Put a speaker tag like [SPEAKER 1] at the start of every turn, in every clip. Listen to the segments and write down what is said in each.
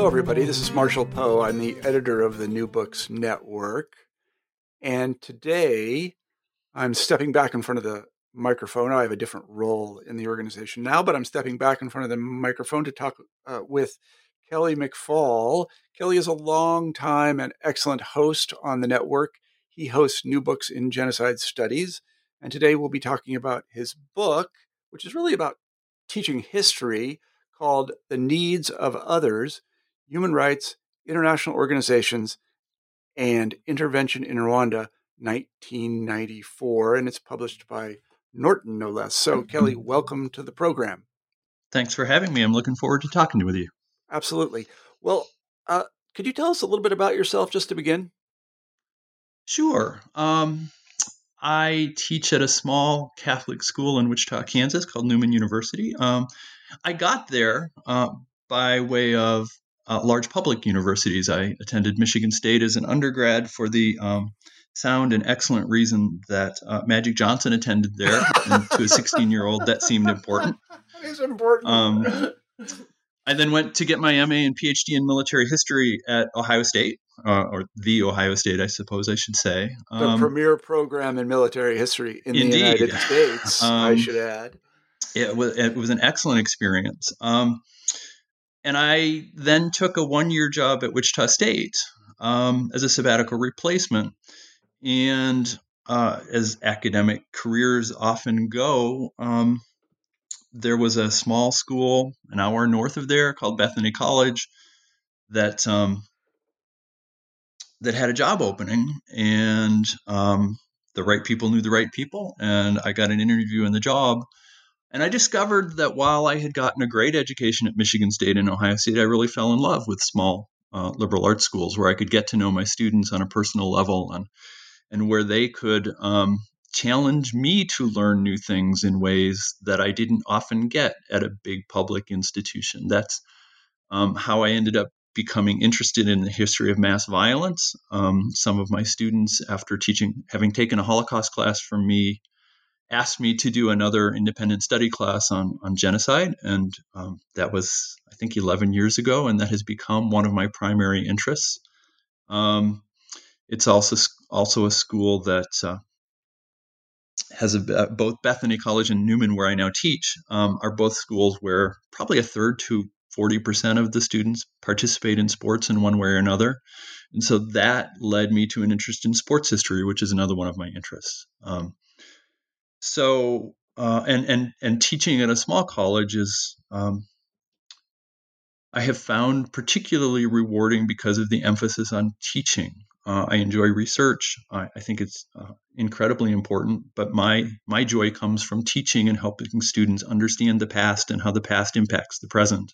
[SPEAKER 1] Hello, everybody. This is Marshall Poe. I'm the editor of the New Books Network. And today I'm stepping back in front of the microphone. I have a different role in the organization now, but I'm stepping back in front of the microphone to talk uh, with Kelly McFall. Kelly is a long time and excellent host on the network. He hosts New Books in Genocide Studies. And today we'll be talking about his book, which is really about teaching history called The Needs of Others Human Rights, International Organizations, and Intervention in Rwanda, 1994. And it's published by Norton, no less. So, Kelly, welcome to the program.
[SPEAKER 2] Thanks for having me. I'm looking forward to talking with you.
[SPEAKER 1] Absolutely. Well, uh, could you tell us a little bit about yourself just to begin?
[SPEAKER 2] Sure. Um, I teach at a small Catholic school in Wichita, Kansas called Newman University. Um, I got there uh, by way of uh, large public universities. I attended Michigan State as an undergrad for the um, sound and excellent reason that uh, Magic Johnson attended there. and to a 16 year old, that seemed important.
[SPEAKER 1] It's important. Um,
[SPEAKER 2] I then went to get my MA and PhD in military history at Ohio State, uh, or the Ohio State, I suppose I should say.
[SPEAKER 1] Um, the premier program in military history in indeed. the United States, I um, should add
[SPEAKER 2] it was it was an excellent experience. Um, and I then took a one year job at Wichita State um, as a sabbatical replacement. And uh, as academic careers often go, um, there was a small school an hour north of there called Bethany College that um, that had a job opening, and um, the right people knew the right people, and I got an interview in the job and I discovered that while I had gotten a great education at Michigan State and Ohio State, I really fell in love with small uh, liberal arts schools where I could get to know my students on a personal level and, and where they could um, challenge me to learn new things in ways that I didn't often get at a big public institution. That's um, how I ended up becoming interested in the history of mass violence. Um, some of my students, after teaching, having taken a Holocaust class from me, asked me to do another independent study class on, on genocide. And um, that was, I think, 11 years ago. And that has become one of my primary interests. Um, it's also, also a school that uh, has a, uh, both Bethany College and Newman, where I now teach, um, are both schools where probably a third to 40% of the students participate in sports in one way or another. And so that led me to an interest in sports history, which is another one of my interests. Um, so uh, and and and teaching at a small college is um, I have found particularly rewarding because of the emphasis on teaching. Uh, I enjoy research. I, I think it's uh, incredibly important. But my my joy comes from teaching and helping students understand the past and how the past impacts the present.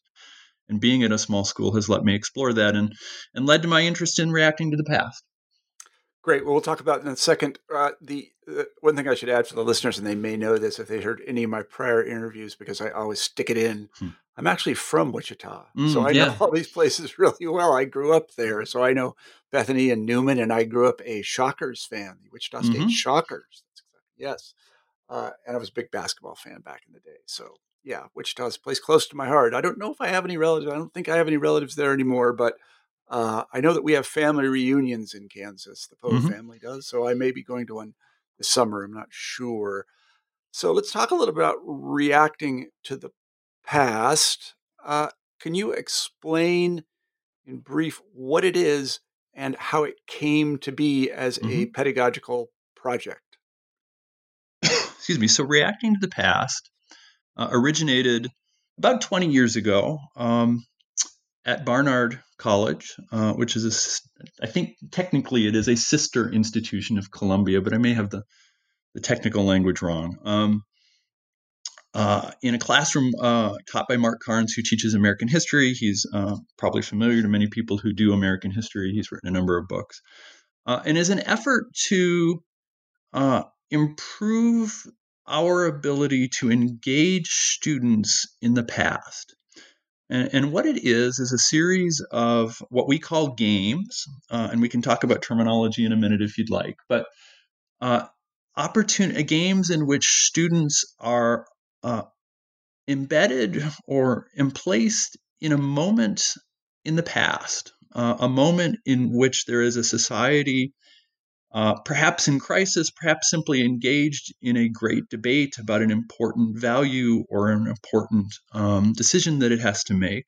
[SPEAKER 2] And being at a small school has let me explore that and and led to my interest in reacting to the past.
[SPEAKER 1] Great. Well, we'll talk about in a second. Uh, the uh, one thing I should add for the listeners, and they may know this if they heard any of my prior interviews, because I always stick it in. Hmm. I'm actually from Wichita, mm, so I yeah. know all these places really well. I grew up there, so I know Bethany and Newman, and I grew up a Shockers fan, the Wichita State mm-hmm. Shockers. Yes, uh, and I was a big basketball fan back in the day. So yeah, Wichita's a place close to my heart. I don't know if I have any relatives. I don't think I have any relatives there anymore, but uh, I know that we have family reunions in Kansas. The Poe mm-hmm. family does, so I may be going to one this summer. I'm not sure. So let's talk a little about reacting to the past. Uh, can you explain in brief what it is and how it came to be as mm-hmm. a pedagogical project?
[SPEAKER 2] Excuse me. So, reacting to the past uh, originated about 20 years ago um, at Barnard College, uh, which is a, I think technically it is a sister institution of Columbia, but I may have the, the technical language wrong. Um, uh, in a classroom uh, taught by Mark Carnes, who teaches American history. He's uh, probably familiar to many people who do American history. He's written a number of books. Uh, and as an effort to uh, improve our ability to engage students in the past. And, and, what it is, is a series of what we call games. Uh, and we can talk about terminology in a minute if you'd like. But opportunity games in which students are uh, embedded or emplaced in a moment in the past, uh, a moment in which there is a society, uh, perhaps in crisis, perhaps simply engaged in a great debate about an important value or an important um, decision that it has to make.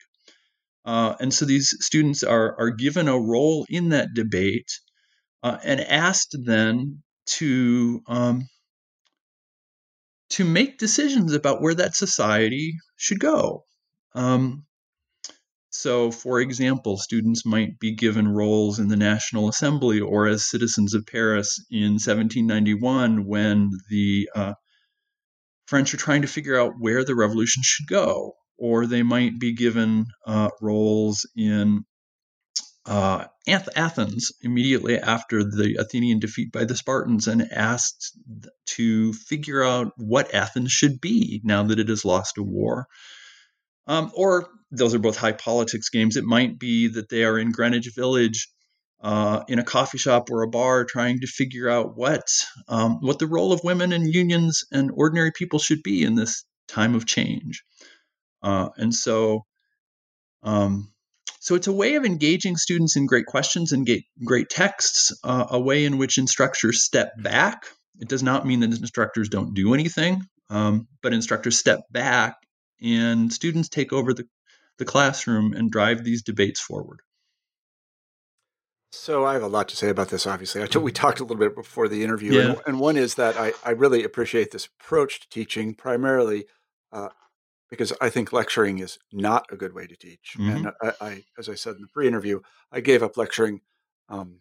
[SPEAKER 2] Uh, and so these students are, are given a role in that debate uh, and asked then to um, to make decisions about where that society should go. Um, so, for example, students might be given roles in the National Assembly or as citizens of Paris in 1791 when the uh, French are trying to figure out where the revolution should go. Or they might be given uh, roles in uh, Athens immediately after the Athenian defeat by the Spartans and asked to figure out what Athens should be now that it has lost a war. Um, or those are both high politics games. It might be that they are in Greenwich Village uh, in a coffee shop or a bar trying to figure out what um, what the role of women and unions and ordinary people should be in this time of change. Uh, and so um, so it's a way of engaging students in great questions and great texts, uh, a way in which instructors step back. It does not mean that instructors don't do anything, um, but instructors step back and students take over the, the classroom and drive these debates forward.
[SPEAKER 1] So I have a lot to say about this. Obviously, I we talked a little bit before the interview, yeah. and, and, one is that I, I really appreciate this approach to teaching, primarily uh, because I think lecturing is not a good way to teach. Mm-hmm. And I, I, as I said in the pre-interview, I gave up lecturing. Um,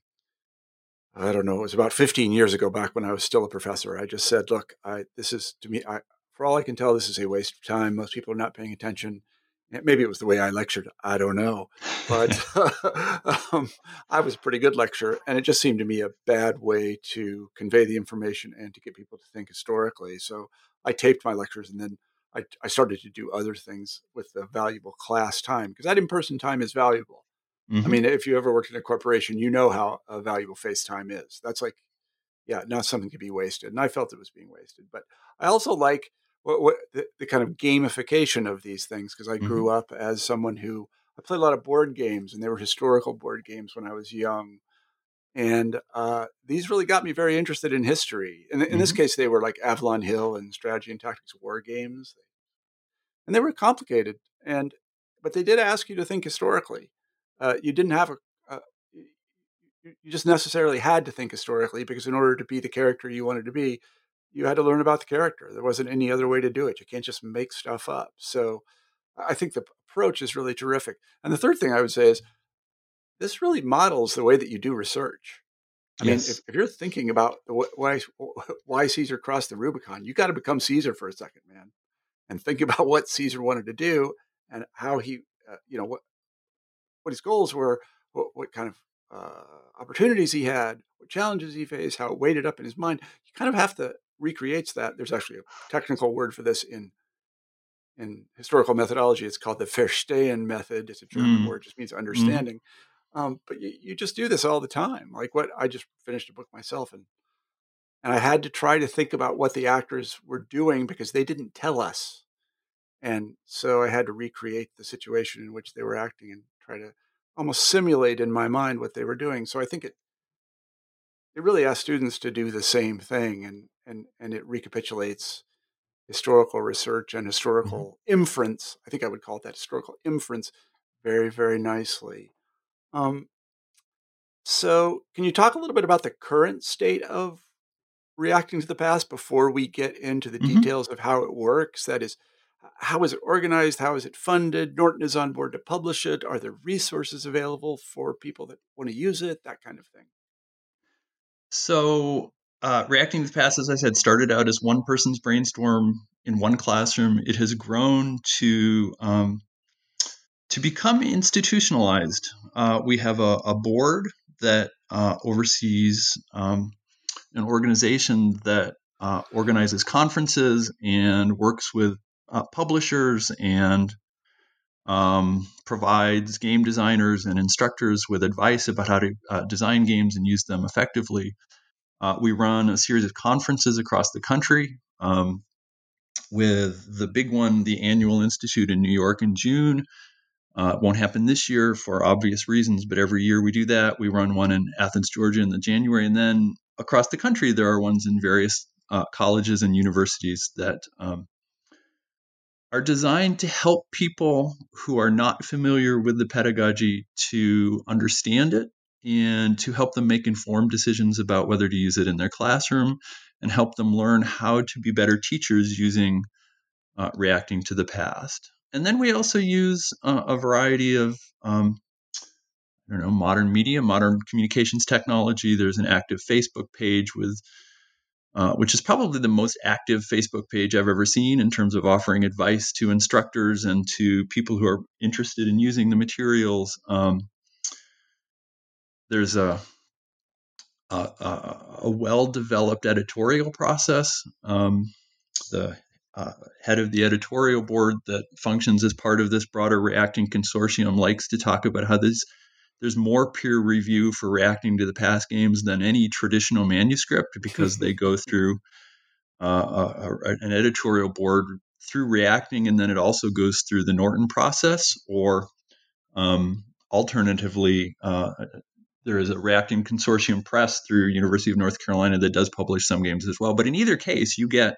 [SPEAKER 1] I don't know. It was about 15 years ago, back when I was still a professor. I just said, "Look, I, this is to me. I, for all I can tell, this is a waste of time. Most people are not paying attention. Maybe it was the way I lectured. I don't know, but um, I was a pretty good lecturer, and it just seemed to me a bad way to convey the information and to get people to think historically. So I taped my lectures and then I, I started to do other things with the valuable class time because that in person time is valuable. Mm-hmm. I mean, if you ever worked in a corporation, you know how valuable face time is. That's like, yeah, not something to be wasted. And I felt it was being wasted. But I also like what, what the, the, kind of gamification of these things because I grew mm-hmm. up as someone who I played a lot of board games, and they were historical board games when I was young. And uh, these really got me very interested in history. In, in mm-hmm. this case, they were like Avalon Hill and Strategy and Tactics War games and they were complicated. And but they did ask you to think historically. Uh, you didn't have a, uh, you just necessarily had to think historically because in order to be the character you wanted to be, you had to learn about the character. There wasn't any other way to do it. You can't just make stuff up. So I think the approach is really terrific. And the third thing I would say is this really models the way that you do research. I yes. mean, if, if, you're thinking about why why Caesar crossed the Rubicon, you got to become Caesar for a second, man and think about what Caesar wanted to do and how he, uh, you know, what what his goals were, what, what kind of uh, opportunities he had, what challenges he faced, how it weighted up in his mind. You kind of have to recreate that. There's actually a technical word for this in in historical methodology. It's called the Verstehen method. It's a German mm. word, just means mm-hmm. understanding. Mm. Um, but you, you just do this all the time. Like what I just finished a book myself, and and I had to try to think about what the actors were doing because they didn't tell us. And so I had to recreate the situation in which they were acting and try to almost simulate in my mind what they were doing. So I think it it really asks students to do the same thing and and and it recapitulates historical research and mm-hmm. historical mm-hmm. inference. I think I would call it that historical inference very, very nicely. Um, so, can you talk a little bit about the current state of reacting to the past before we get into the mm-hmm. details of how it works. That is, how is it organized? How is it funded? Norton is on board to publish it. Are there resources available for people that want to use it? That kind of thing.
[SPEAKER 2] So, uh, reacting to the past, as I said, started out as one person's brainstorm in one classroom, it has grown to um, to become institutionalized. Uh, we have a, a board that uh, oversees um, an organization that uh, organizes conferences and works with uh, publishers and um, provides game designers and instructors with advice about how to uh, design games and use them effectively. Uh, we run a series of conferences across the country. Um, with the big one, the Annual Institute in New York in June, uh, won't happen this year for obvious reasons, but every year we do that. We run one in Athens, Georgia in the January, and then across the country there are ones in various uh, colleges and universities that um, are designed to help people who are not familiar with the pedagogy to understand it and to help them make informed decisions about whether to use it in their classroom and help them learn how to be better teachers using uh, reacting to the past and then we also use uh, a variety of um, I don't know modern media, modern communications technology. There's an active Facebook page with uh, which is probably the most active Facebook page I've ever seen in terms of offering advice to instructors and to people who are interested in using the materials. Um, there's a a, a well developed editorial process. Um, the uh, head of the editorial board that functions as part of this broader reacting consortium likes to talk about how this there's more peer review for reacting to the past games than any traditional manuscript because they go through uh, a, a, an editorial board through reacting and then it also goes through the norton process or um, alternatively uh, there is a reacting consortium press through university of north carolina that does publish some games as well but in either case you get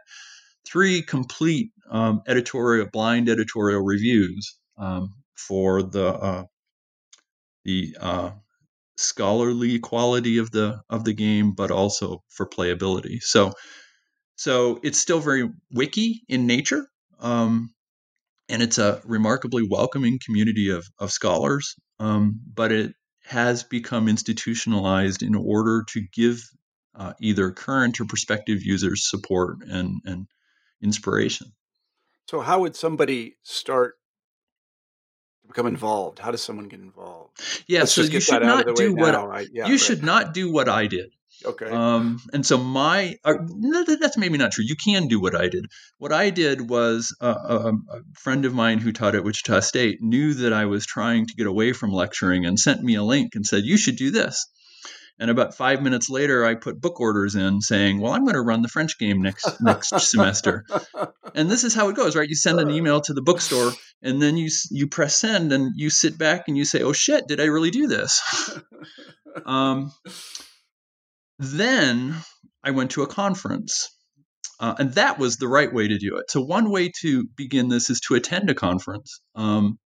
[SPEAKER 2] three complete um, editorial, blind editorial reviews um, for the uh, the uh, scholarly quality of the of the game, but also for playability. So, so it's still very wiki in nature, um, and it's a remarkably welcoming community of of scholars. Um, but it has become institutionalized in order to give uh, either current or prospective users support and and inspiration.
[SPEAKER 1] So, how would somebody start to become involved? How does someone get involved?
[SPEAKER 2] Yeah, Let's so you should not do what I, yeah, you right. should not do what I did.
[SPEAKER 1] Okay.
[SPEAKER 2] Um, and so my uh, no, that's maybe not true. You can do what I did. What I did was uh, a, a, friend of mine who taught at Wichita State knew that I was trying to get away from lecturing and sent me a link and said, "You should do this." And about five minutes later, I put book orders in saying, "Well, I'm going to run the French game next next semester." And this is how it goes, right? You send an email to the bookstore, and then you you press send, and you sit back and you say, "Oh shit, did I really do this?" um, then I went to a conference, uh, and that was the right way to do it. So one way to begin this is to attend a conference um,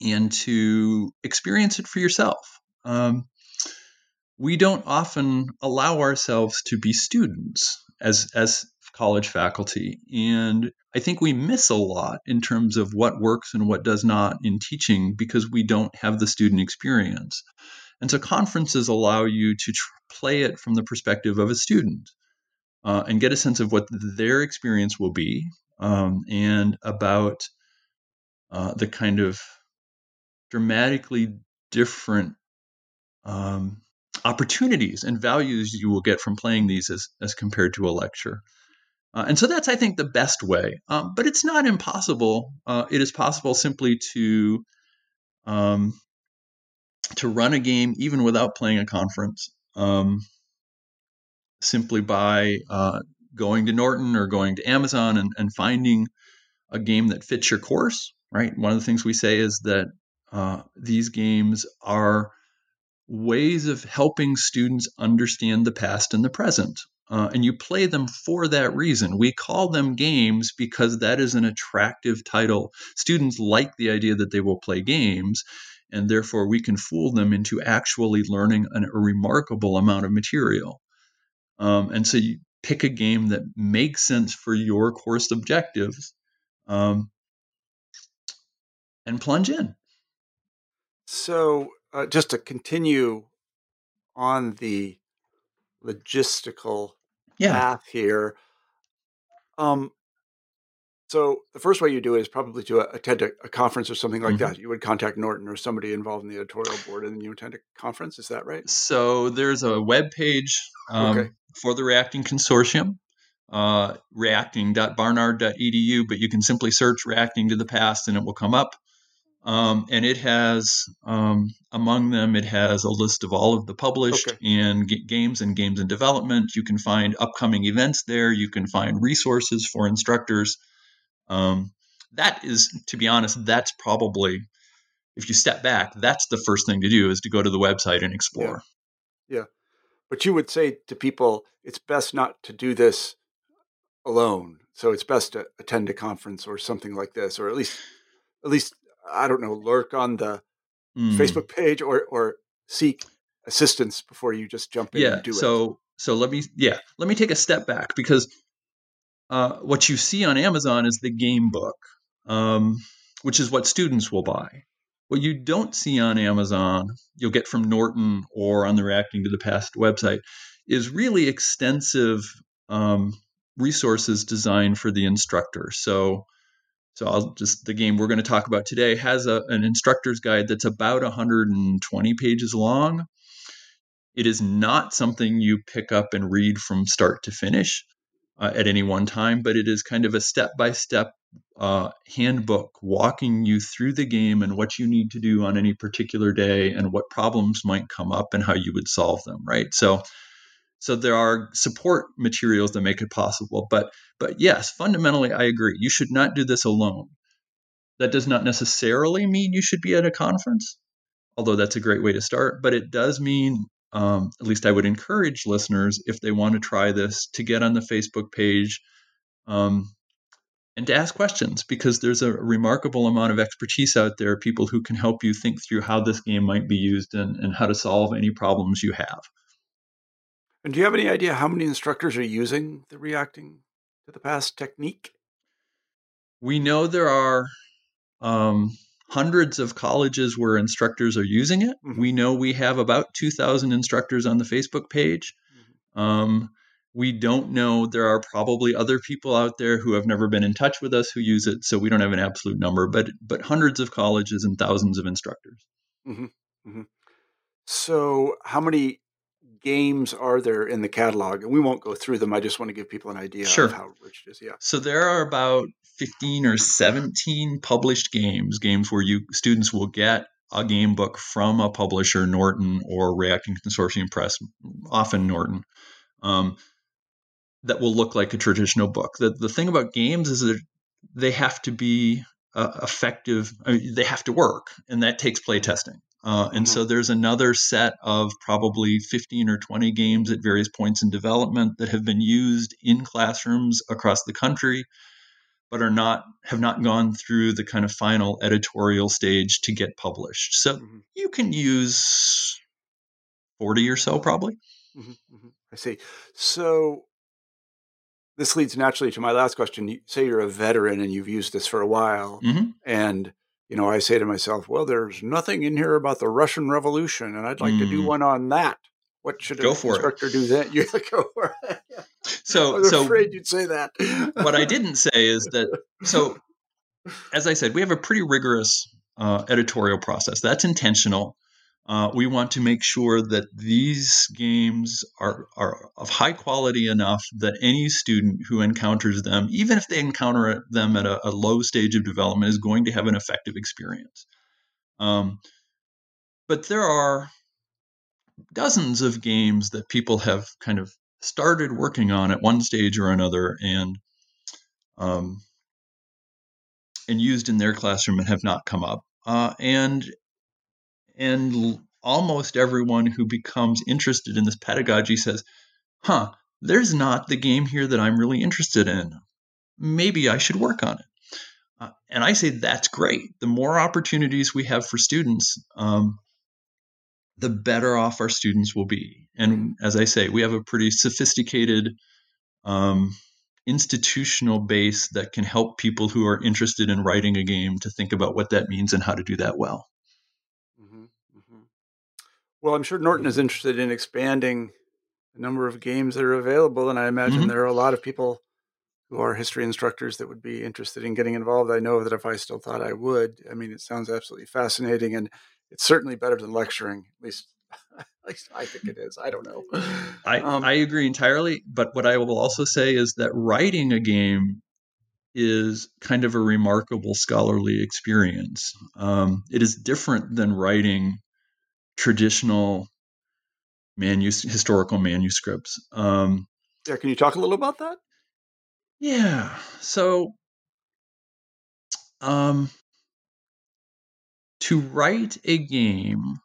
[SPEAKER 2] and to experience it for yourself. Um, we don't often allow ourselves to be students as as college faculty and i think we miss a lot in terms of what works and what does not in teaching because we don't have the student experience and so conferences allow you to tr- play it from the perspective of a student uh, and get a sense of what their experience will be um, and about uh, the kind of dramatically different um, opportunities and values you will get from playing these as, as compared to a lecture. Uh, and so that's, I think, the best way. Um, but it's not impossible. Uh, it is possible simply to um, to run a game even without playing a conference, um, simply by uh, going to Norton or going to Amazon and, and, finding a game that fits your course. Right. One of the things we say is that uh, these games are ways of helping students understand the past and the present. Uh, and you play them for that reason. We call them games because that is an attractive title. Students like the idea that they will play games, and therefore we can fool them into actually learning an, a remarkable amount of material. Um, and so you pick a game that makes sense for your course objectives um, and plunge in.
[SPEAKER 1] So uh, just to continue on the logistical
[SPEAKER 2] yeah.
[SPEAKER 1] path here, um, So the first way you do it is probably to attend a, a conference or something like mm-hmm. that. You would contact Norton or somebody involved in the editorial board, and then you attend a conference. Is that right?
[SPEAKER 2] So there's a web page um, okay. for the Reacting Consortium, uh, reacting.barnard.edu, but you can simply search "reacting to the past" and it will come up. Um, and it has um, among them it has a list of all of the published okay. and g- games and games in development you can find upcoming events there you can find resources for instructors um, that is, to be honest, that's probably, if you step back, that's the first thing to do is to go to the website and explore.
[SPEAKER 1] Yeah. yeah. But you would say to people, it's best not to do this alone. So it's best to attend a conference or something like this, or at least, at least, I don't know, lurk on the mm. Facebook page or, or seek assistance before you just jump in
[SPEAKER 2] yeah,
[SPEAKER 1] and do
[SPEAKER 2] so, it. So, so let me, yeah, let me take a step back because uh, what you see on Amazon is the game book, um, which is what students will buy. What you don't see on Amazon, you'll get from Norton or on the Reacting to the Past website, is really extensive um, resources designed for the instructor. So, so I'll just the game we're going to talk about today has a, an instructor's guide that's about 120 pages long. It is not something you pick up and read from start to finish uh, at any one time, but it is kind of a step by step handbook walking you through the game and what you need to do on any particular day and what problems might come up and how you would solve them, right? So, so there are support materials that make it possible. But but yes, fundamentally, I agree. You should not do this alone. That does not necessarily mean you should be at a conference, although that's a great way to start. But it does mean um, at least I would encourage listeners, if they want to try this, to get on the Facebook page um, and to ask questions because there's a remarkable amount of expertise out there, people who can help you think through how this game might be used and, and how to solve any problems you have.
[SPEAKER 1] And do you have any idea how many instructors are using the reacting to the past technique?
[SPEAKER 2] We know there are um, hundreds of colleges where instructors are using it. Mm-hmm. We know we have about 2,000 instructors on the Facebook page. Mm-hmm. Um, we don't know. There are probably other people out there who have never been in touch with us who use it, so we don't have an absolute number, but but hundreds of colleges and thousands of instructors.
[SPEAKER 1] Mm-hmm. mm-hmm. So, how many games are there in the catalog? And we won't go through them. I just want to give people an idea sure. of how rich it is. Yeah.
[SPEAKER 2] So there are about 15 or 17 published games, games where you students will get a game book from a publisher, Norton or Reacting Consortium Press, often Norton, um, that will look like a traditional book. The, the thing about games is that they have to be uh, effective, I mean, they have to work, and that takes play testing. Uh, and mm-hmm. so there's another set of probably 15 or 20 games at various points in development that have been used in classrooms across the country but are not have not gone through the kind of final editorial stage to get published. So mm-hmm. you can use 40 or so probably.
[SPEAKER 1] Mm-hmm, mm-hmm. I see. So this leads naturally to my last question. You say you're a veteran and you've used this for a while mm-hmm. and you know, I say to myself, well, there's nothing in here about the Russian Revolution, and I'd like to do mm. one on that. What should go an instructor it. do then? You go for it.
[SPEAKER 2] So,
[SPEAKER 1] I was
[SPEAKER 2] so
[SPEAKER 1] afraid you'd say that.
[SPEAKER 2] what I didn't say is that. So, as I said, we have a pretty rigorous uh, editorial process. That's intentional. Uh, we want to make sure that these games are, are of high quality enough that any student who encounters them, even if they encounter them at a, a low stage of development, is going to have an effective experience. Um, but there are dozens of games that people have kind of started working on at one stage or another and um, and used in their classroom and have not come up. Uh, and and almost everyone who becomes interested in this pedagogy says, "Huh, there's not the game here that I'm really interested in. Maybe I should work on it." Uh, and I say that's great. The more opportunities we have for students, um, the better off our students will be. And as I say, we have a pretty sophisticated um, institutional base that can help people who are interested in writing a game to think about what that means and how to do that well. Mm-hmm,
[SPEAKER 1] mm-hmm. Well, I'm sure Norton is interested in expanding the number of games that are available, and I imagine mm-hmm. there are a lot of people who are history instructors that would be interested in getting involved. I know that if I still thought I would, I mean, it sounds absolutely fascinating, and it's certainly better than lecturing. At least, at least I think it is. I don't know.
[SPEAKER 2] I um, I agree entirely. But what I will also say is that writing a game is kind of a remarkable scholarly experience. Um, it is different than writing traditional manus- historical manuscripts. Um,
[SPEAKER 1] yeah, can you talk a little about that?
[SPEAKER 2] Yeah. So, um, to write a game,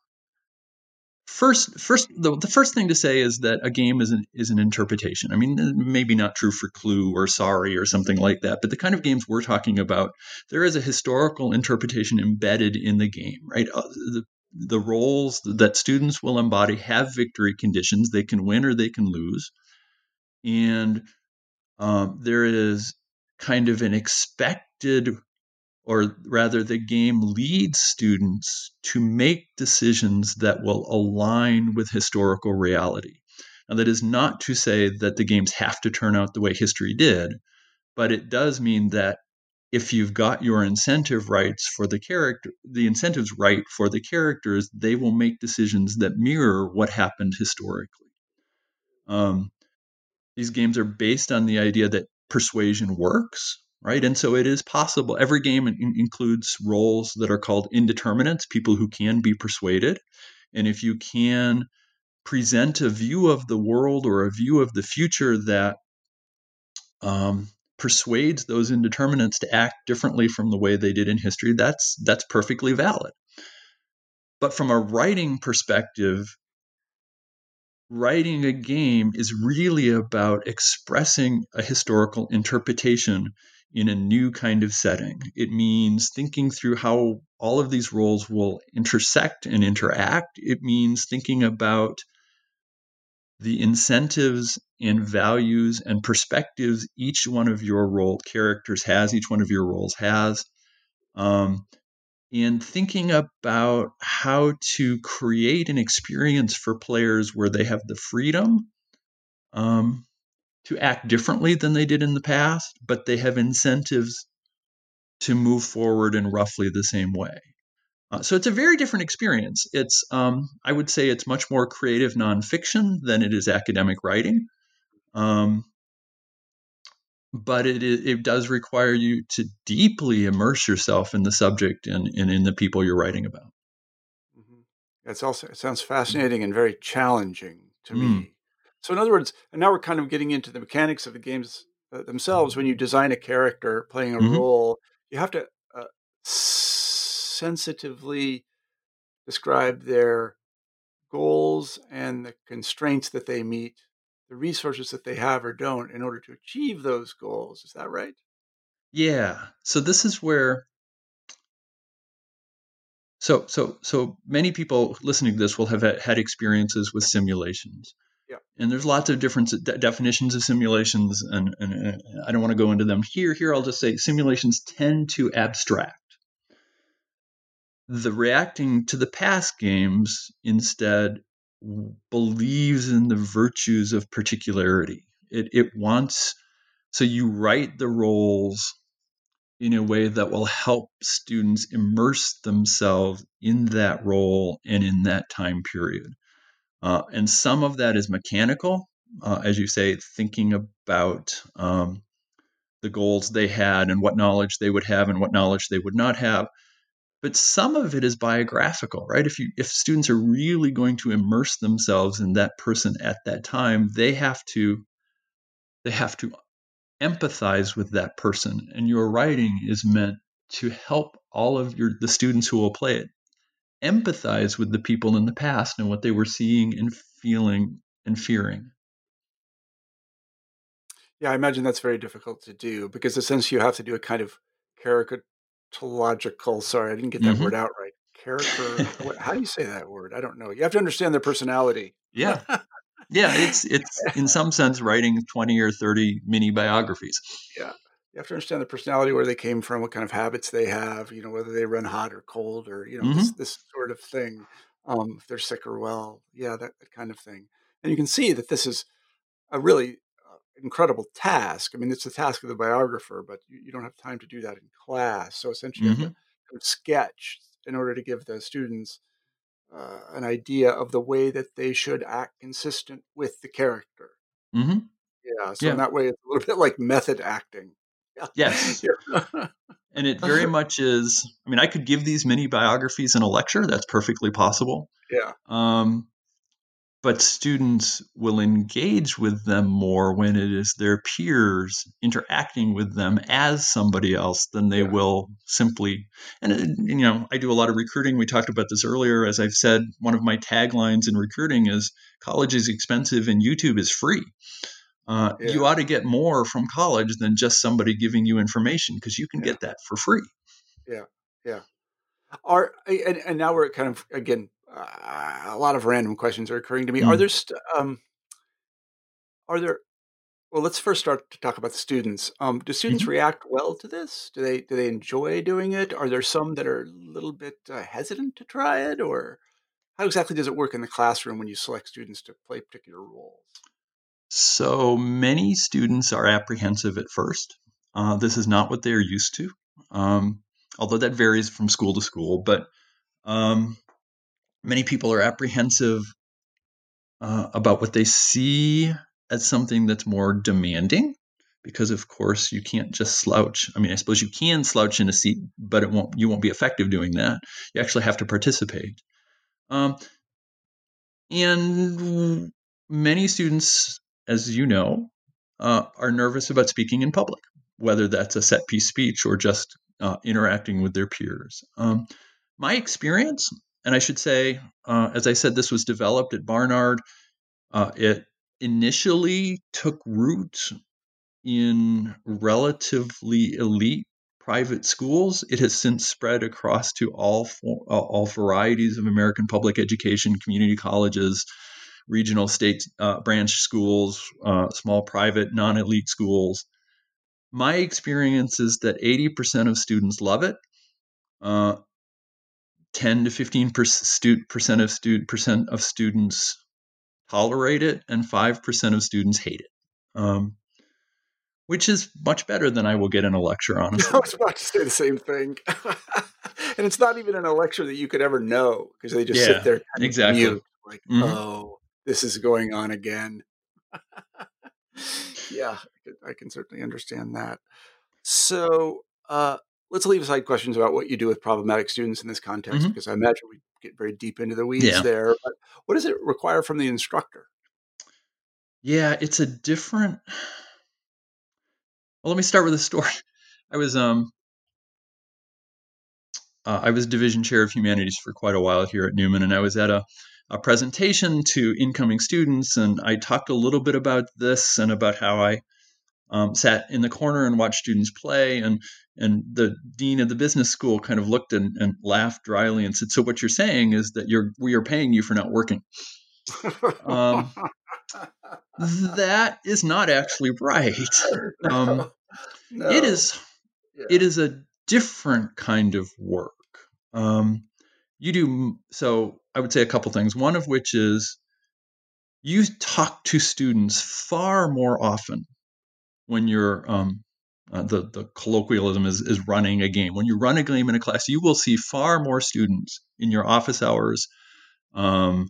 [SPEAKER 2] first, first, the, the first thing to say is that a game is an is an interpretation. I mean, maybe not true for Clue or Sorry or something like that, but the kind of games we're talking about, there is a historical interpretation embedded in the game, right? Uh, the the roles that students will embody have victory conditions. They can win or they can lose. And um, there is kind of an expected, or rather, the game leads students to make decisions that will align with historical reality. Now, that is not to say that the games have to turn out the way history did, but it does mean that if you've got your incentive rights for the character the incentives right for the characters they will make decisions that mirror what happened historically um, these games are based on the idea that persuasion works right? And so it is possible. Every game in- includes roles that are called indeterminates people who can be persuaded. And if you can present a view of the world or a view of the future that um, persuades those indeterminates to act differently from the way they did in history, that's that's perfectly valid. But from a writing perspective, writing a game is really about expressing a historical interpretation in a new kind of setting. It means thinking through how all of these roles will intersect and interact. It means thinking about the incentives and values and perspectives each one of your role characters has, each one of your roles has, um, and thinking about how to create an experience for players where they have the freedom um, to act differently than they did in the past, but they have incentives to move forward in roughly the same way. Uh, so it's a very different experience. It's, um, I would say, it's much more creative nonfiction than it is academic writing. Um, but it, it does require you to deeply immerse yourself in the subject and, and in the people you're writing about.
[SPEAKER 1] Mm-hmm. It's also it sounds fascinating and very challenging to mm. me. So in other words, and now we're kind of getting into the mechanics of the games uh, themselves. When you design a character playing a mm-hmm. role, you have to uh, sensitively describe their goals and the constraints that they meet, the resources that they have or don't in order to achieve those goals. Is that right?
[SPEAKER 2] Yeah. So this is where so so so many people listening to this will have had experiences with simulations.
[SPEAKER 1] Yeah.
[SPEAKER 2] And there's lots of different de- definitions of simulations and, and, and I don't want to go into them here. Here I'll just say simulations tend to abstract the reacting to the past games instead believes in the virtues of particularity. It, it wants, so you write the roles in a way that will help students immerse themselves in that role and in that time period. Uh, and some of that is mechanical, uh, as you say, thinking about um, the goals they had and what knowledge they would have and what knowledge they would not have but some of it is biographical right? If you if students are really going to immerse themselves in that person at that time they have to they have to empathize with that person. And your writing is meant to help all of your the students who will play it empathize with the people in the past and what they were seeing and feeling and fearing.
[SPEAKER 1] Yeah i imagine that's very difficult to do because since you have to do a kind of caricature logical. Sorry, I didn't get that mm-hmm. word out right. Character. how do you say that word? I don't know. You have to understand their personality.
[SPEAKER 2] Yeah. yeah, it's it's in some sense writing 20 or 30 mini biographies.
[SPEAKER 1] Yeah. You have to understand the personality, where they came from, what kind of habits they have, you know, whether they run hot or cold or, you know, mm-hmm. this, this, sort of thing. Um, if they're sick or well. Yeah, that, that kind of thing. And you can see that this is a really incredible task. I mean, it's the task of the biographer, but you, you don't have time to do that in class. So essentially, mm-hmm. you have to mm-hmm. kind of sketch in order to give the students uh, an idea of the way that they should act consistent with the character.
[SPEAKER 2] Mm-hmm.
[SPEAKER 1] Yeah. So yeah. in that way, it's a little bit like method acting.
[SPEAKER 2] Yeah. Yes. and it very much is. I mean, I could give these mini biographies in a lecture. That's perfectly possible.
[SPEAKER 1] Yeah.
[SPEAKER 2] Um, but students will engage with them more when it is their peers interacting with them as somebody else than they yeah. will simply and uh, you know i do a lot of recruiting we talked about this earlier as i've said one of my taglines in recruiting is college is expensive and youtube is free uh, yeah. you ought to get more from college than just somebody giving you information because you can yeah. get that for free
[SPEAKER 1] yeah yeah are and, and now we're kind of again uh, a lot of random questions are occurring to me. Mm. Are there st- um, are there well, let's first start to talk about the students. Um, do students mm-hmm. react well to this? Do they do they enjoy doing it? Are there some that are a little bit uh, hesitant to try it, or how exactly does it work in the classroom when you select students to play particular roles?
[SPEAKER 2] So many students are apprehensive at first. Uh, this is not what they are used to, um, although that varies from school to school. But um, many people are apprehensive uh, about what they see as something that's more demanding because of course you can't just slouch. I mean i suppose you can slouch in a seat but it won't you won't be effective doing that. You actually have to participate. Um, and many students as you know uh, are nervous about speaking in public whether that's a set piece speech or just uh, interacting with their peers. Um, my experience and I should say, uh, as I said, this was developed at Barnard. Uh, it initially took root in relatively elite private schools. It has since spread across to all uh, all varieties of American public education, community colleges, regional state uh, branch schools, uh, small private non-elite schools. My experience is that 80% of students love it. Uh, 10 to 15 percent of student percent of students tolerate it and 5% of students hate it. Um, which is much better than i will get in a lecture honestly
[SPEAKER 1] i was about to say the same thing. And it's not even in a lecture that you could ever know because they just yeah, sit there
[SPEAKER 2] exactly. mute,
[SPEAKER 1] like mm-hmm. oh this is going on again. Yeah I can certainly understand that. So uh, let's leave aside questions about what you do with problematic students in this context, mm-hmm. because I imagine we get very deep into the weeds yeah. there. But what does it require from the instructor?
[SPEAKER 2] Yeah, it's a different. Well, let me start with a story. I was um uh, I was division chair of humanities for quite a while here at Newman, and I was at a, a presentation to incoming students, and I talked a little bit about this and about how I um, sat in the corner and watched students play, and and the dean of the business school kind of looked and, and laughed dryly and said, "So what you're saying is that you're we are paying you for not working." um, that is not actually right. Um, no. It is. Yeah. It is a different kind of work. Um, you do so. I would say a couple things. One of which is you talk to students far more often when you're um, uh, the the colloquialism is is running a game. When you run a game in a class, you will see far more students in your office hours, um,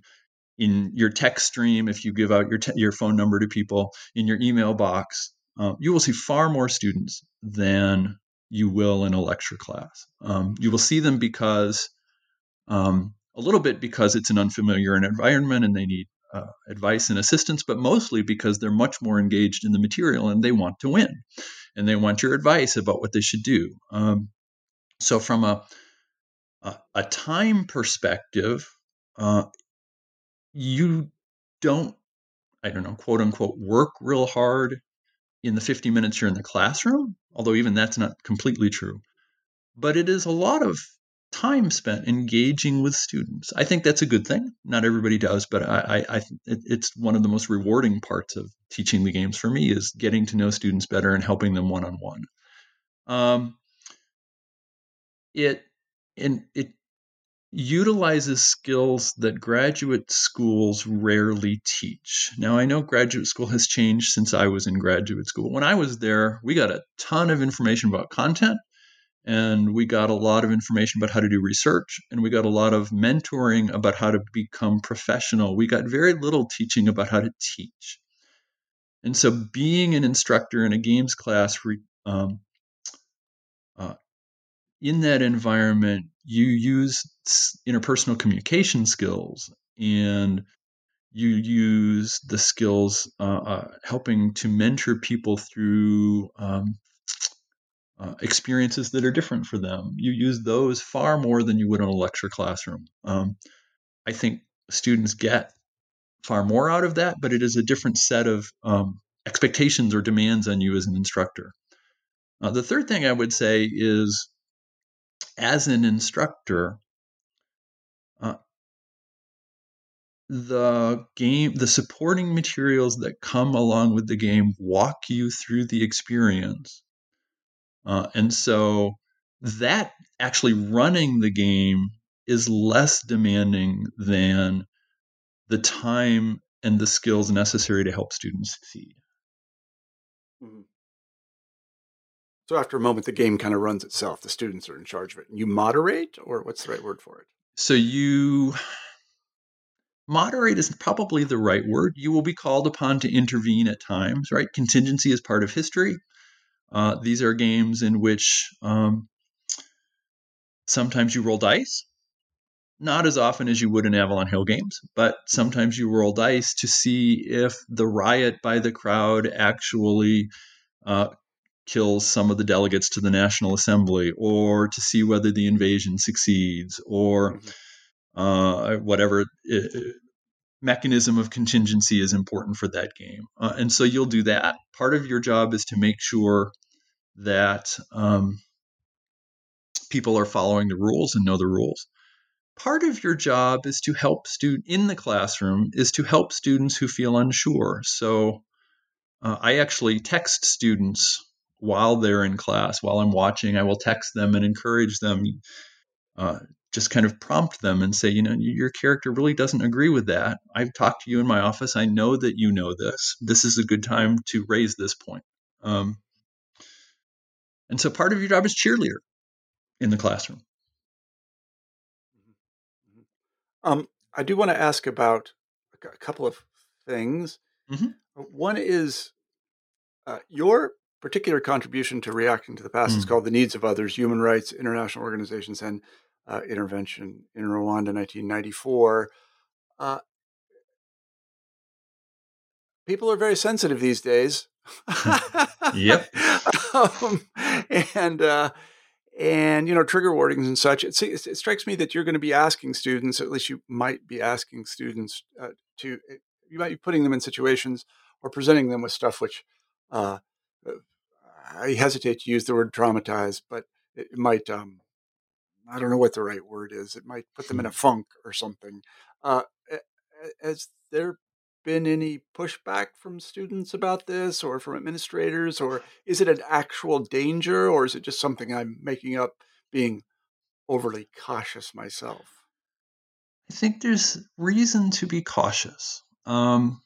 [SPEAKER 2] in your text stream if you give out your te- your phone number to people, in your email box. Uh, you will see far more students than you will in a lecture class. Um, you will see them because um, a little bit because it's an unfamiliar environment and they need uh, advice and assistance, but mostly because they're much more engaged in the material and they want to win and they want your advice about what they should do. Um, so, from a, a, a time perspective, uh, you don't, I don't know, quote unquote, work real hard in the 50 minutes you're in the classroom, although even that's not completely true. But it is a lot of time spent engaging with students. I think that's a good thing. Not everybody does, but I, I, I it, it's one of the most rewarding parts of teaching the games for me is getting to know students better and helping them one on one. It and it utilizes skills that graduate schools rarely teach. Now, I know graduate school has changed since I was in graduate school. When I was there, we got a ton of information about content, and we got a lot of information about how to do research, and we got a lot of mentoring about how to become professional. We got very little teaching about how to teach. And so, being an instructor in a games class um, uh, in that environment, you use interpersonal communication skills and you use the skills uh, uh, helping to mentor people through um, uh, experiences that are different for them. You use those far more than you would in a lecture classroom. Um, I think students get far more out of that, but it is a different set of um, expectations or demands on you as an instructor. Uh, the third thing I would say is as an instructor, uh, the game, the supporting materials that come along with the game walk you through the experience. Uh, and so that actually running the game is less demanding than the time and the skills necessary to help students succeed. Mm-hmm.
[SPEAKER 1] So after a moment, the game kind of runs itself. The students are in charge of it. And you moderate, or what's the right word for it?
[SPEAKER 2] So you moderate is probably the right word. You will be called upon to intervene at times, right? Contingency is part of history. Uh, these are games in which um, sometimes you roll dice, not as often as you would in Avalon Hill games, but sometimes you roll dice to see if the riot by the crowd actually uh, kills some of the delegates to the National Assembly, or to see whether the invasion succeeds, or mm-hmm. uh, whatever it, mechanism of contingency is important for that game. Uh, and so you'll do that. Part of your job is to make sure that um, people are following the rules and know the rules. Part of your job is to help student in the classroom is to help students who feel unsure. So uh, I actually text students while they're in class, while I'm watching, I will text them and encourage them, uh, just kind of prompt them and say, you know, your character really doesn't agree with that. I've talked to you in my office. I know that you know this. This is a good time to raise this point. Um, and so part of your job is cheerleader in the classroom.
[SPEAKER 1] Mm-hmm. Mm-hmm. Um, I do want to ask about a couple of things. Mm-hmm. One is uh, your particular contribution to reacting to the past mm. is called The Needs of Others Human Rights, International Organizations, and uh, Intervention in Rwanda, 1994. Uh, people are very sensitive these days.
[SPEAKER 2] yep.
[SPEAKER 1] Um, and, uh, and you know trigger warnings and such it, it, strikes me that you're going to be asking students at least you might be asking students uh, to you might be putting them in situations or presenting them with stuff which uh, I hesitate to use the word traumatized, but it might, um, I don't know what the right word is. It might put them in a funk or something. Uh, has there been any pushback from students about this or from administrators, or is it an actual danger, or is it just something I'm making up being overly cautious myself?
[SPEAKER 2] I think there's reason to be cautious. Um,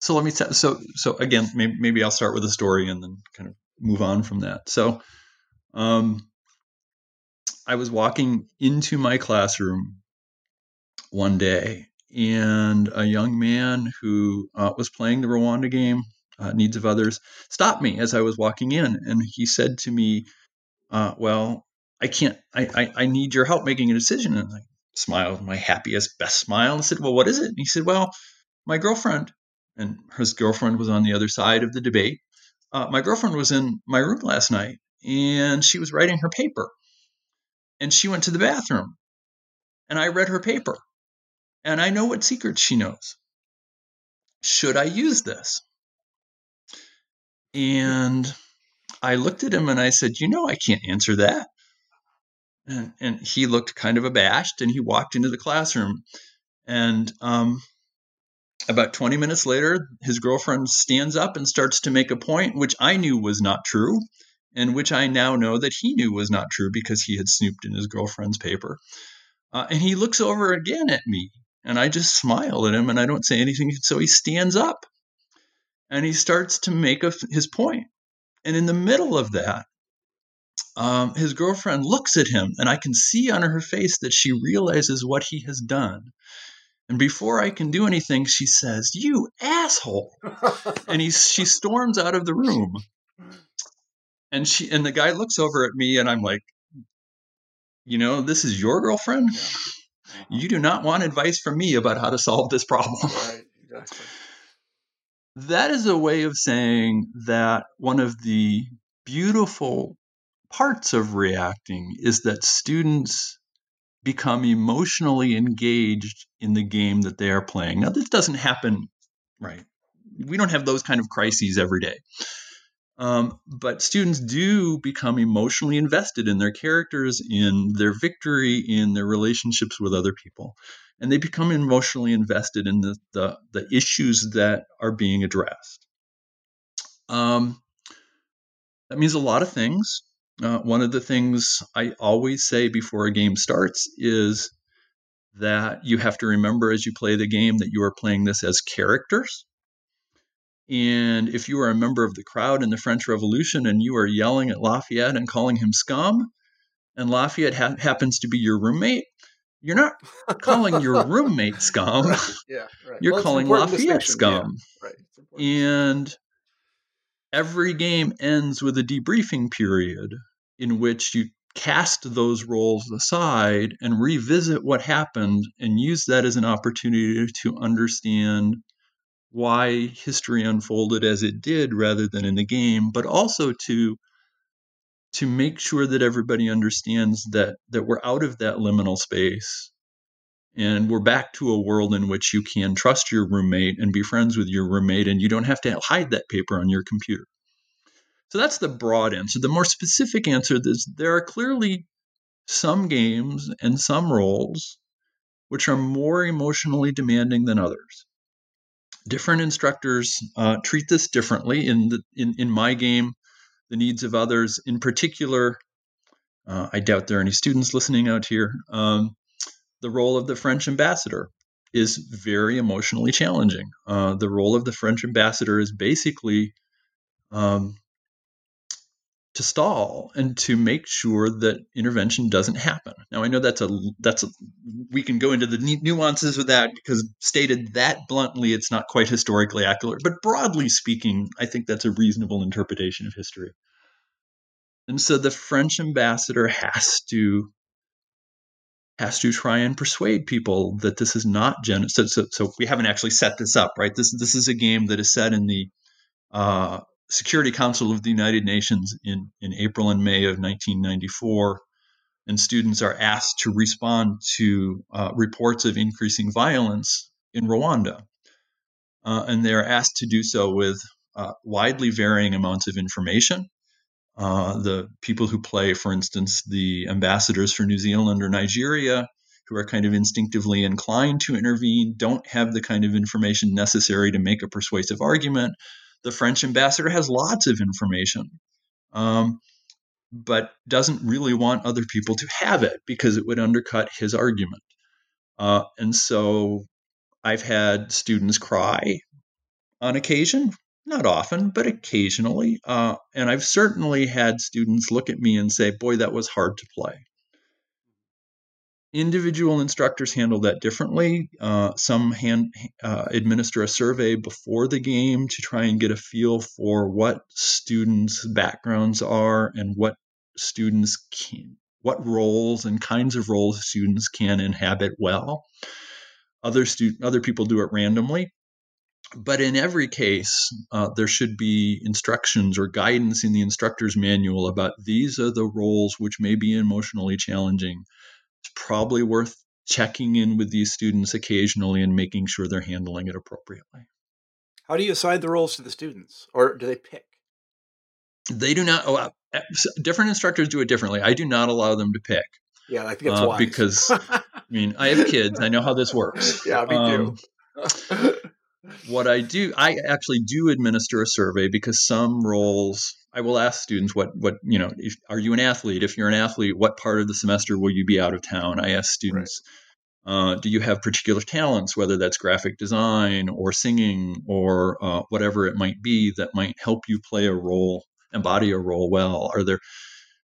[SPEAKER 2] so let me so so again maybe, maybe I'll start with a story and then kind of move on from that. So um, I was walking into my classroom one day and a young man who uh, was playing the Rwanda game, uh, Needs of Others, stopped me as I was walking in, and he said to me, uh, "Well, I can't. I, I, I need your help making a decision." And I smiled, my happiest, best smile, and said, "Well, what is it?" And he said, "Well, my girlfriend and his girlfriend was on the other side of the debate. Uh, my girlfriend was in my room last night and she was writing her paper. And she went to the bathroom and I read her paper and I know what secrets she knows. Should I use this? And I looked at him and I said, You know, I can't answer that. And, and he looked kind of abashed and he walked into the classroom. And um, about 20 minutes later, his girlfriend stands up and starts to make a point, which I knew was not true. and which I now know that he knew was not true because he had snooped in his girlfriend's paper. Uh, and he looks over again at me, and I just smile at him and I don't say anything. So he stands up and he starts to make a, his point. And in the middle of that, um, his girlfriend looks at him, and I can see on her face that she realizes what he has done. And before I can do anything, she says, "You asshole!" and he she storms out of the room. And she and the guy looks over at me, and I'm like, "You know, this is your girlfriend. Yeah. You do not want advice from me about how to solve this problem." Right. Exactly. That is a way of saying that one of the beautiful parts of reacting is that students become emotionally engaged in the game that they are playing. Now, this doesn't happen, right? We don't have those kind of crises every day. Um, but students do become emotionally invested in their characters, in their victory, in their relationships with other people. And they become emotionally invested in the, the, the issues that are being addressed. Um, that means a lot of things. Uh, one of the things I always say before a game starts is that you have to remember as you play the game that you are playing this as characters. And if you are a member of the crowd in the French Revolution and you are yelling at Lafayette and calling him scum, and Lafayette ha- happens to be your roommate, you're not calling your roommate scum. yeah, right. You're well, calling Lafayette scum. Yeah, right. And every game ends with a debriefing period in which you cast those roles aside and revisit what happened and use that as an opportunity to understand why history unfolded as it did rather than in the game but also to to make sure that everybody understands that that we're out of that liminal space and we're back to a world in which you can trust your roommate and be friends with your roommate and you don't have to hide that paper on your computer so that's the broad answer. The more specific answer is there are clearly some games and some roles which are more emotionally demanding than others. Different instructors uh, treat this differently. In, the, in, in my game, the needs of others, in particular, uh, I doubt there are any students listening out here. Um, the role of the French ambassador is very emotionally challenging. Uh, the role of the French ambassador is basically um, to stall and to make sure that intervention doesn't happen. Now I know that's a that's a, we can go into the nuances of that because stated that bluntly it's not quite historically accurate, but broadly speaking, I think that's a reasonable interpretation of history. And so the French ambassador has to has to try and persuade people that this is not genocide. So, so, so, we haven't actually set this up, right? This this is a game that is set in the uh, Security Council of the United Nations in, in April and May of 1994, and students are asked to respond to uh, reports of increasing violence in Rwanda. Uh, and they're asked to do so with uh, widely varying amounts of information. Uh, the people who play, for instance, the ambassadors for New Zealand or Nigeria, who are kind of instinctively inclined to intervene, don't have the kind of information necessary to make a persuasive argument the French ambassador has lots of information, um, but doesn't really want other people to have it because it would undercut his argument. Uh, and so I've had students cry on occasion, not often, but occasionally. Uh, and I've certainly had students look at me and say, Boy, that was hard to play individual instructors handle that differently. Uh, some hand, uh, administer a survey before the game to try and get a feel for what students' backgrounds are and what students can, what roles and kinds of roles students can inhabit well. Other student, other people do it randomly. But in every case, uh, there should be instructions or guidance in the instructor's manual about these are the roles which may be emotionally challenging it's probably worth checking in with these students occasionally and making sure they're handling it appropriately.
[SPEAKER 1] How do you assign the roles to the students, or do they pick?
[SPEAKER 2] They do not. Oh, uh, different instructors do it differently. I do not allow them to pick.
[SPEAKER 1] Yeah, I think that's uh, wise.
[SPEAKER 2] because I mean I have kids. I know how this works.
[SPEAKER 1] Yeah, me um,
[SPEAKER 2] too. what I do, I actually do administer a survey because some roles I will ask students what what you know. If, are you an athlete? If you're an athlete, what part of the semester will you be out of town? I ask students. Right. Uh, do you have particular talents, whether that's graphic design or singing or uh, whatever it might be, that might help you play a role, embody a role well? Are there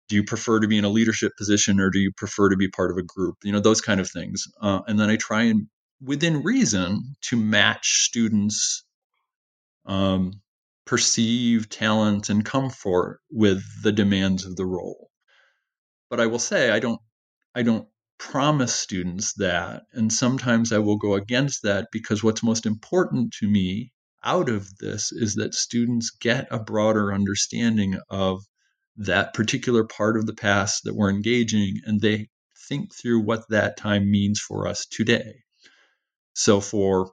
[SPEAKER 2] do you prefer to be in a leadership position or do you prefer to be part of a group you know those kind of things uh, and then i try and within reason to match students um, perceived talent and comfort with the demands of the role but i will say i don't i don't promise students that and sometimes i will go against that because what's most important to me out of this is that students get a broader understanding of that particular part of the past that we're engaging and they think through what that time means for us today. So, for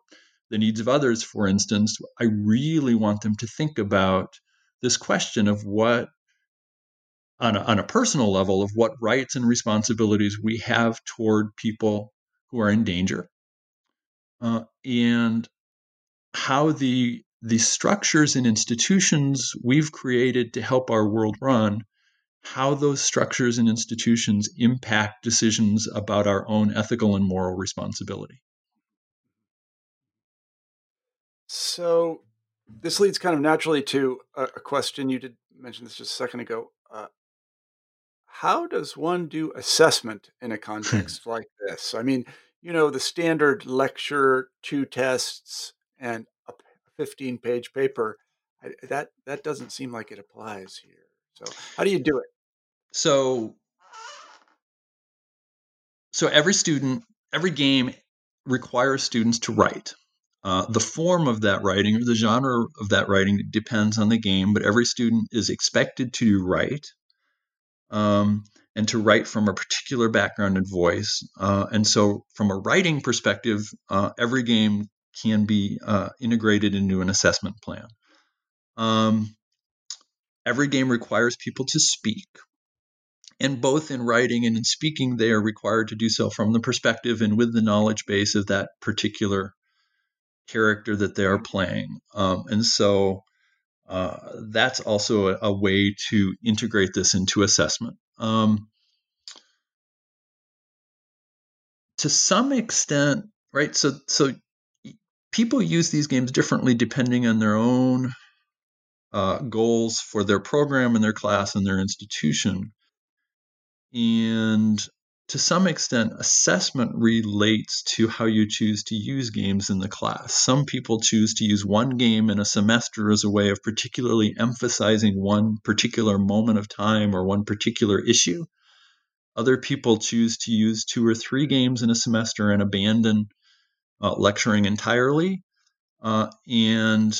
[SPEAKER 2] the needs of others, for instance, I really want them to think about this question of what, on a, on a personal level, of what rights and responsibilities we have toward people who are in danger, uh, and how the the structures and institutions we've created to help our world run, how those structures and institutions impact decisions about our own ethical and moral responsibility.
[SPEAKER 1] So, this leads kind of naturally to a, a question you did mention this just a second ago. Uh, how does one do assessment in a context like this? I mean, you know, the standard lecture, two tests, and a 15 page paper I, that that doesn't seem like it applies here so how do you do it
[SPEAKER 2] so so every student every game requires students to write uh, the form of that writing or the genre of that writing depends on the game but every student is expected to write um, and to write from a particular background and voice uh, and so from a writing perspective uh, every game can be uh, integrated into an assessment plan. Um, every game requires people to speak. And both in writing and in speaking, they are required to do so from the perspective and with the knowledge base of that particular character that they are playing. Um, and so uh, that's also a, a, way to integrate this into assessment. Um, to some extent, right? So, so people use these games differently depending on their own uh, goals for their program and their class and their institution. And to some extent, assessment relates to how you choose to use games in the class. Some people choose to use one game in a semester as a way of particularly emphasizing one particular moment of time or one particular issue. Other people choose to use two or three games in a semester and abandon uh, lecturing entirely uh, and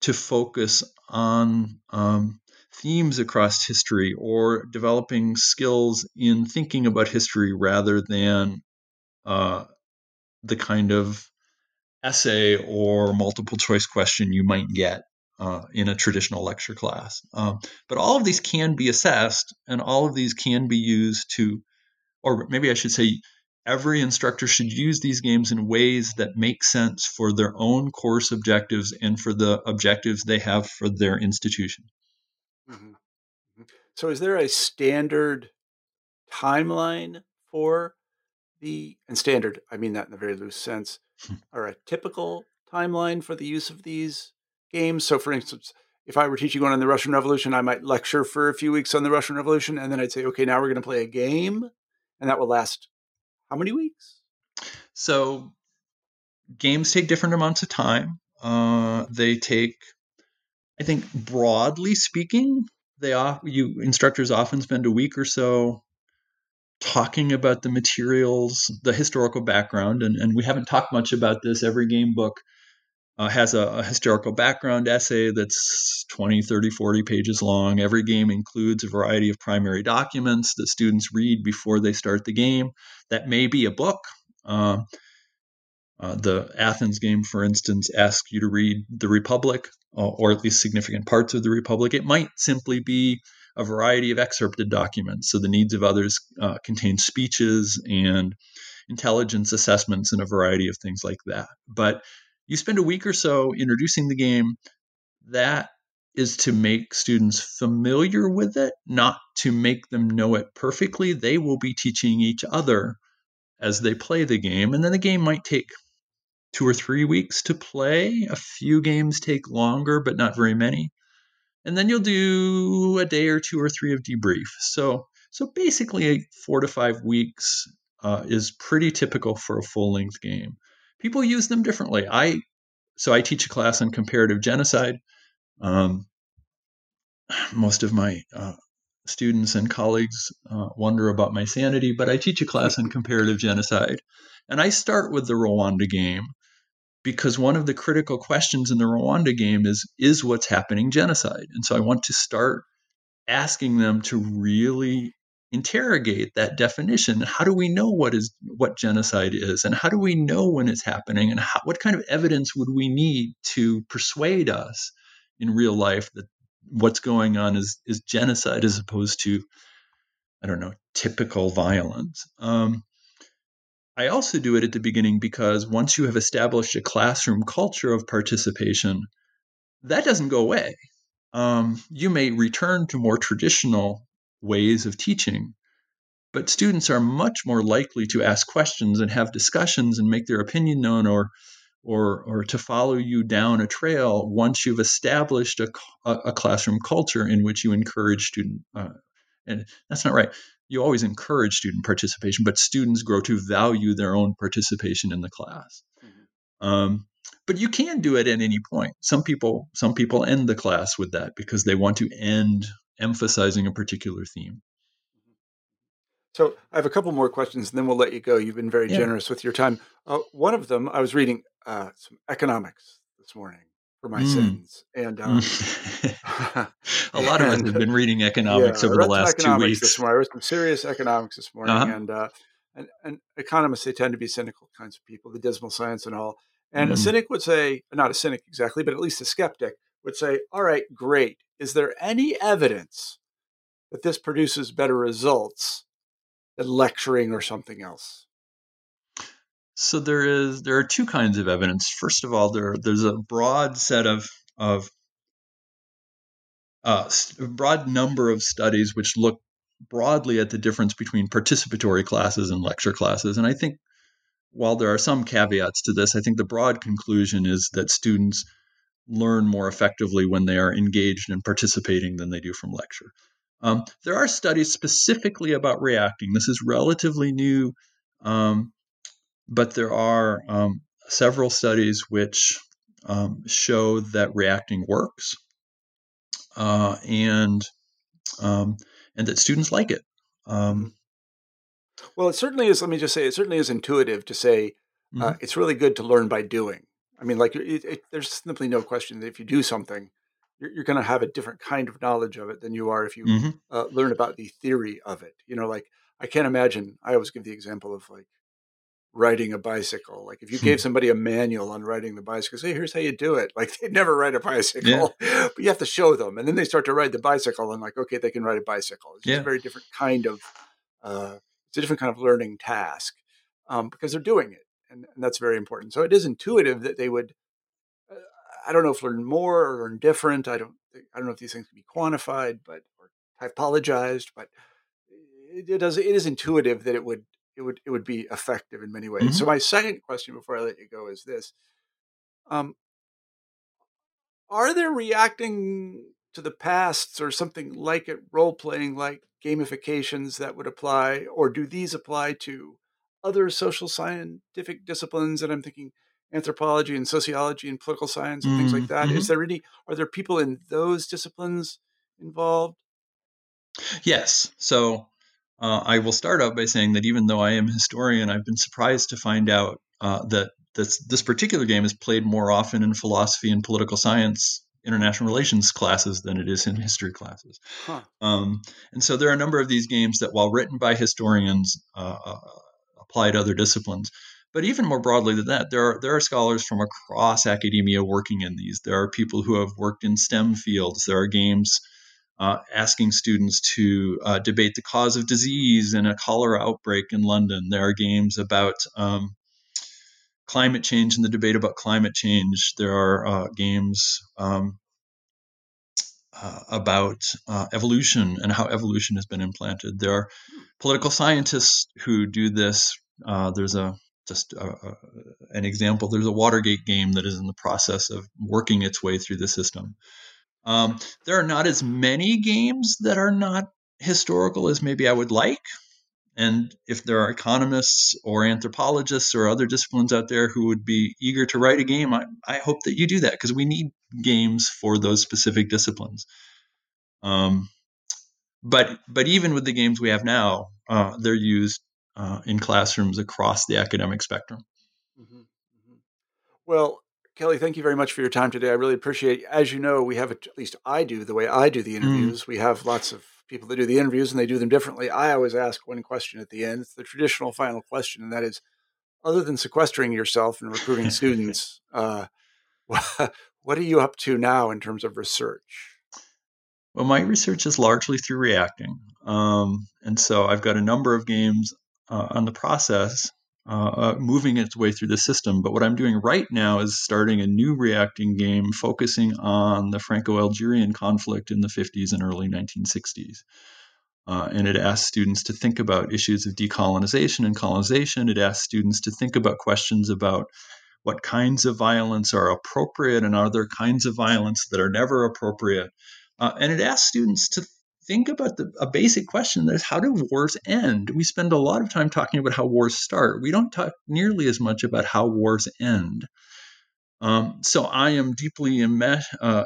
[SPEAKER 2] to focus on um, themes across history or developing skills in thinking about history rather than uh, the kind of essay or multiple choice question you might get uh, in a traditional lecture class. Um, but all of these can be assessed and all of these can be used to, or maybe I should say, every instructor should use these games in ways that make sense for their own course objectives and for the objectives they have for their institution. Mm-hmm.
[SPEAKER 1] mm-hmm. So, is there a standard timeline for the, and standard, I mean that in a very loose sense, or a typical timeline for the use of these games? So, for instance, if I were teaching one on the Russian Revolution, I might lecture for a few weeks on the Russian Revolution, and then I'd say, okay, now we're going to play a game, and that will last how many weeks?
[SPEAKER 2] So games take different amounts of time. Uh, they take, I think, broadly speaking, they off, you instructors often spend a week or so talking about the materials, the historical background, and, and we haven't talked much about this. Every game book uh, has a, a, historical background essay that's 20, 30, 40 pages long. Every game includes a variety of primary documents that students read before they start the game. That may be a book. Uh, uh, the Athens game, for instance, asks you to read The Republic, uh, or at least significant parts of The Republic. It might simply be a variety of excerpted documents. So the needs of others uh, contain speeches and intelligence assessments and a variety of things like that. But you spend a week or so introducing the game. That is to make students familiar with it, not to make them know it perfectly. They will be teaching each other as they play the game. And then the game might take two or three weeks to play. A few games take longer, but not very many. And then you'll do a day or two or three of debrief. So, so basically, four to five weeks uh, is pretty typical for a full length game. People use them differently. I so I teach a class on comparative genocide. Um, most of my uh, students and colleagues uh, wonder about my sanity, but I teach a class on comparative genocide. And I start with the Rwanda game because one of the critical questions in the Rwanda game is is what's happening genocide? And so I want to start asking them to really interrogate that definition. How do we know what is what genocide is? And how do we know when it's happening? And how, what kind of evidence would we need to persuade us in real life that what's going on is is genocide as opposed to i don't know typical violence? Um, i also do it at the beginning because once you have established a classroom culture of participation that doesn't go away um, you may return to more traditional ways of teaching. But students are much more likely to ask questions and have discussions and make their opinion known or or, or to follow you down a trail once you've established a, a classroom culture in which you encourage student uh, and that's not right you always encourage student participation but students grow to value their own participation in the class mm-hmm. um, but you can do it at any point some people some people end the class with that because they want to end emphasizing a particular theme.
[SPEAKER 1] So I have a couple more questions, and then we'll let you go. You've been very yeah. generous with your time. Uh, one of them, I was reading uh, some economics this morning for my mm. sins, and um,
[SPEAKER 2] a lot and, of us have been reading economics yeah, over the last two weeks.
[SPEAKER 1] This morning. I read some serious economics this morning, uh-huh. and, uh, and and economists they tend to be cynical kinds of people, the dismal science and all. And mm. a cynic would say, not a cynic exactly, but at least a skeptic would say, "All right, great is there any evidence that this produces better results than lecturing or something else?
[SPEAKER 2] So there is there are two kinds of evidence. First of all, there there's a broad set of of uh, broad number of studies which look broadly at the difference between participatory classes and lecture classes. And I think while there are some caveats to this, I think the broad conclusion is that students learn more effectively when they are engaged and participating than they do from lecture. Um, there are studies specifically about reacting. This is relatively new, um, but there are um, several studies which um, show that reacting works uh, and um, and that students like it. Um,
[SPEAKER 1] well, it certainly is. Let me just say, it certainly is intuitive to say uh, mm-hmm. it's really good to learn by doing. I mean, like, it, it, there's simply no question that if you do something, you're, you're going to have a different kind of knowledge of it than you are if you mm-hmm. uh, learn about the theory of it. You know, like, I can't imagine, I always give the example of like riding a bicycle. Like, if you gave hmm. somebody a manual on riding the bicycle, say, here's how you do it. Like, they'd never ride a bicycle, yeah. but you have to show them. And then they start to ride the bicycle and, like, okay, they can ride a bicycle. It's yeah. a very different kind of, uh, it's a different kind of learning task um, because they're doing it and, and that's very important. So it is intuitive that they would. Uh, I don't know if learn more or learn different. I don't. I don't know if these things can be quantified, but or typologized. But it, it does. It is intuitive that it would. It would. It would be effective in many ways. Mm-hmm. So my second question before I let you go is this: um, Are there reacting to the past or something like it, role playing like gamifications that would apply, or do these apply to other social scientific disciplines and I'm thinking anthropology and sociology and political science and mm, things like that. Mm-hmm. Is there any are there people in those disciplines involved?
[SPEAKER 2] Yes. So uh, I will start out by saying that even though I am a historian, I've been surprised to find out uh, that this this particular game is played more often in philosophy and political science international relations classes than it is in history classes. Huh. Um, and so there are a number of these games that, while written by historians, uh, uh apply to other disciplines. But even more broadly than that, there are there are scholars from across academia working in these. There are people who have worked in STEM fields. There are games uh, asking students to uh, debate the cause of disease in a cholera outbreak in London. There are games about um, climate change and the debate about climate change. There are uh, games um, uh, about uh, evolution and how evolution has been implanted. There are political scientists who do this. Uh, there's a just an example. There's a Watergate game that is in the process of working its way through the system. Um, there are not as many games that are not historical as maybe I would like. And if there are economists or anthropologists or other disciplines out there who would be eager to write a game, I, I hope that you do that because we need games for those specific disciplines. Um, but but even with the games we have now, uh, they're used uh, in classrooms across the academic spectrum. Mm-hmm. Mm-hmm.
[SPEAKER 1] Well, Kelly, thank you very much for your time today. I really appreciate. It. As you know, we have at least I do the way I do the mm. interviews. Mm. We have lots of people that do the interviews and they do them differently. I always ask one question at the end. It's the traditional final question, and that is other than sequestering yourself and recruiting students, uh, what are you up to now in terms of research?
[SPEAKER 2] Well, my research is largely through reacting. Um, and so I've got a number of games uh, on the process uh, uh, moving its way through the system. But what I'm doing right now is starting a new reacting game focusing on the Franco Algerian conflict in the 50s and early 1960s. Uh, and it asks students to think about issues of decolonization and colonization. It asks students to think about questions about what kinds of violence are appropriate and other kinds of violence that are never appropriate. Uh, and it asks students to think about the, a basic question that is how do wars end? We spend a lot of time talking about how wars start. We don't talk nearly as much about how wars end. Um, so I am deeply enmeshed, uh,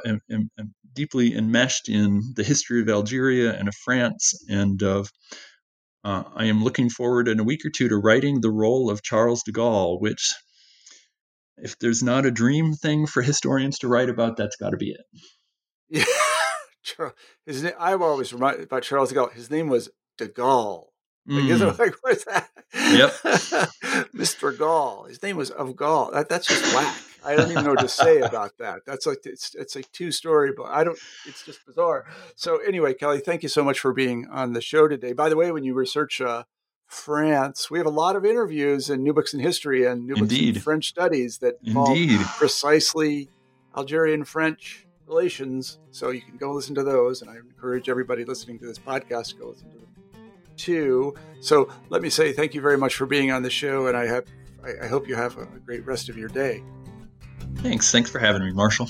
[SPEAKER 2] deeply enmeshed in the history of Algeria and of France, and of uh, I am looking forward in a week or two to writing the role of Charles de Gaulle, which, if there's not a dream thing for historians to write about, that's got to be it.
[SPEAKER 1] Yeah. His name, I'm always reminded about Charles de Gaulle. His name was de Gaulle. Like, mm. isn't like what's that?
[SPEAKER 2] Yep,
[SPEAKER 1] Mr. Gaulle. His name was of Gaul. That, that's just whack. I don't even know what to say about that. That's like it's it's a two story, but I don't. It's just bizarre. So anyway, Kelly, thank you so much for being on the show today. By the way, when you research uh, France, we have a lot of interviews in New Books in History and New Books Indeed. in French Studies that involve Indeed. precisely Algerian French relations. So you can go listen to those. And I encourage everybody listening to this podcast to go listen to them too. So let me say thank you very much for being on the show. And I have, I, I hope you have a great rest of your day.
[SPEAKER 2] Thanks. Thanks for having me, Marshall.